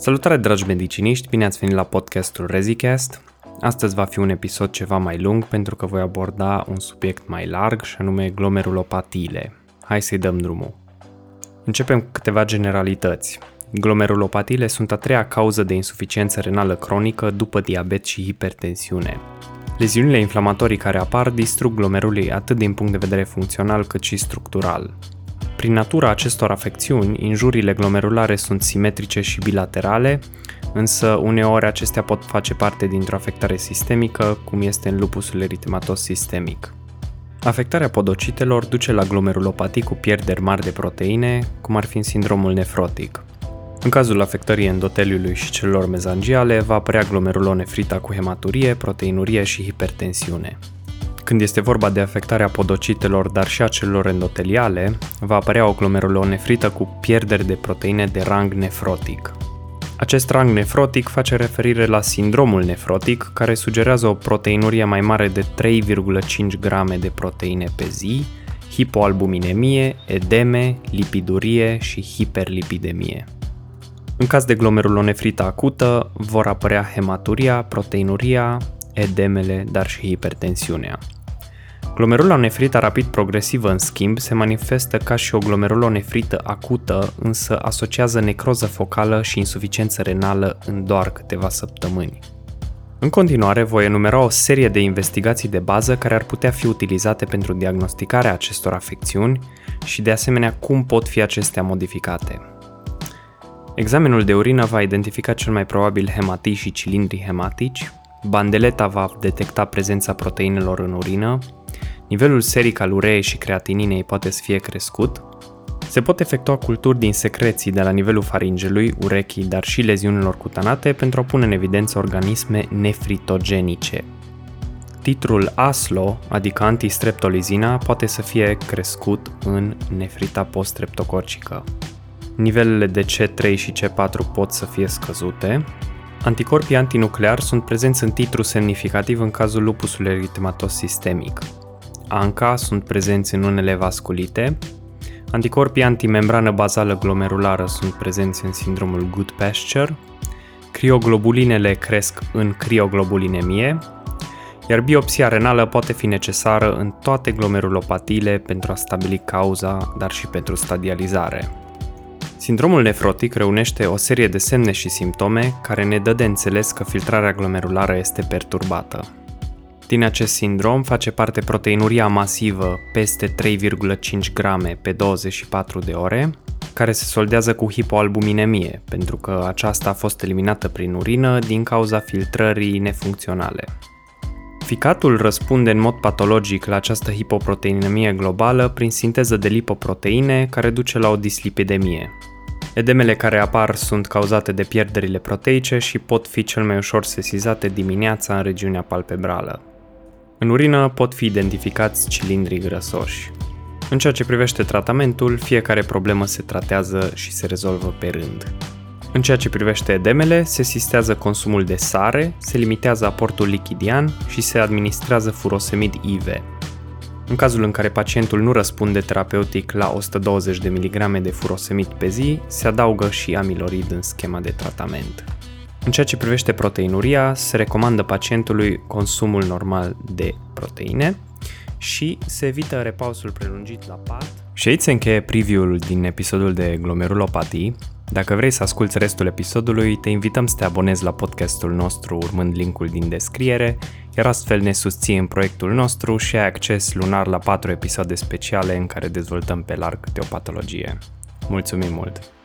Salutare dragi mediciniști, bine ați venit la podcastul ReziCast. Astăzi va fi un episod ceva mai lung pentru că voi aborda un subiect mai larg și anume glomerulopatiile. Hai să-i dăm drumul. Începem cu câteva generalități. Glomerulopatiile sunt a treia cauză de insuficiență renală cronică după diabet și hipertensiune. Leziunile inflamatorii care apar distrug glomerulii atât din punct de vedere funcțional cât și structural. Prin natura acestor afecțiuni, injurile glomerulare sunt simetrice și bilaterale, însă uneori acestea pot face parte dintr-o afectare sistemică, cum este în lupusul eritematos sistemic. Afectarea podocitelor duce la glomerulopatii cu pierderi mari de proteine, cum ar fi în sindromul nefrotic. În cazul afectării endoteliului și celor mezangiale, va apărea glomerulonefrita cu hematurie, proteinurie și hipertensiune. Când este vorba de afectarea podocitelor, dar și a celor endoteliale, va apărea o glomerulonefrită cu pierderi de proteine de rang nefrotic. Acest rang nefrotic face referire la sindromul nefrotic, care sugerează o proteinurie mai mare de 3,5 grame de proteine pe zi, hipoalbuminemie, edeme, lipidurie și hiperlipidemie. În caz de glomerulonefrită acută, vor apărea hematuria, proteinuria, edemele, dar și hipertensiunea. Glomerulonefrita rapid progresivă, în schimb, se manifestă ca și o glomerulonefrită acută, însă asociază necroză focală și insuficiență renală în doar câteva săptămâni. În continuare, voi enumera o serie de investigații de bază care ar putea fi utilizate pentru diagnosticarea acestor afecțiuni și, de asemenea, cum pot fi acestea modificate. Examenul de urină va identifica cel mai probabil hematii și cilindri hematici, bandeleta va detecta prezența proteinelor în urină, nivelul seric al ureei și creatininei poate să fie crescut, se pot efectua culturi din secreții de la nivelul faringelui, urechii, dar și leziunilor cutanate pentru a pune în evidență organisme nefritogenice. Titrul ASLO, adică antistreptolizina, poate să fie crescut în nefrita post-streptocorcică nivelele de C3 și C4 pot să fie scăzute. Anticorpii antinucleari sunt prezenți în titru semnificativ în cazul lupusului eritematos sistemic. ANCA sunt prezenți în unele vasculite. Anticorpii antimembrană bazală glomerulară sunt prezenți în sindromul Good Pasture. Crioglobulinele cresc în crioglobulinemie, iar biopsia renală poate fi necesară în toate glomerulopatiile pentru a stabili cauza, dar și pentru stadializare. Sindromul nefrotic reunește o serie de semne și simptome care ne dă de înțeles că filtrarea glomerulară este perturbată. Din acest sindrom face parte proteinuria masivă peste 3,5 grame pe 24 de ore, care se soldează cu hipoalbuminemie, pentru că aceasta a fost eliminată prin urină din cauza filtrării nefuncționale. Ficatul răspunde în mod patologic la această hipoproteinemie globală prin sinteză de lipoproteine care duce la o dislipidemie, Edemele care apar sunt cauzate de pierderile proteice și pot fi cel mai ușor sesizate dimineața în regiunea palpebrală. În urină pot fi identificați cilindrii grăsoși. În ceea ce privește tratamentul, fiecare problemă se tratează și se rezolvă pe rând. În ceea ce privește edemele, se sistează consumul de sare, se limitează aportul lichidian și se administrează furosemid IV, în cazul în care pacientul nu răspunde terapeutic la 120 de mg de furosemid pe zi, se adaugă și amilorid în schema de tratament. În ceea ce privește proteinuria, se recomandă pacientului consumul normal de proteine și se evită repausul prelungit la pat. Și aici se încheie preview-ul din episodul de glomerulopatii, dacă vrei să asculti restul episodului, te invităm să te abonezi la podcastul nostru urmând linkul din descriere, iar astfel ne susții în proiectul nostru și ai acces lunar la patru episoade speciale în care dezvoltăm pe larg câte o patologie. Mulțumim mult!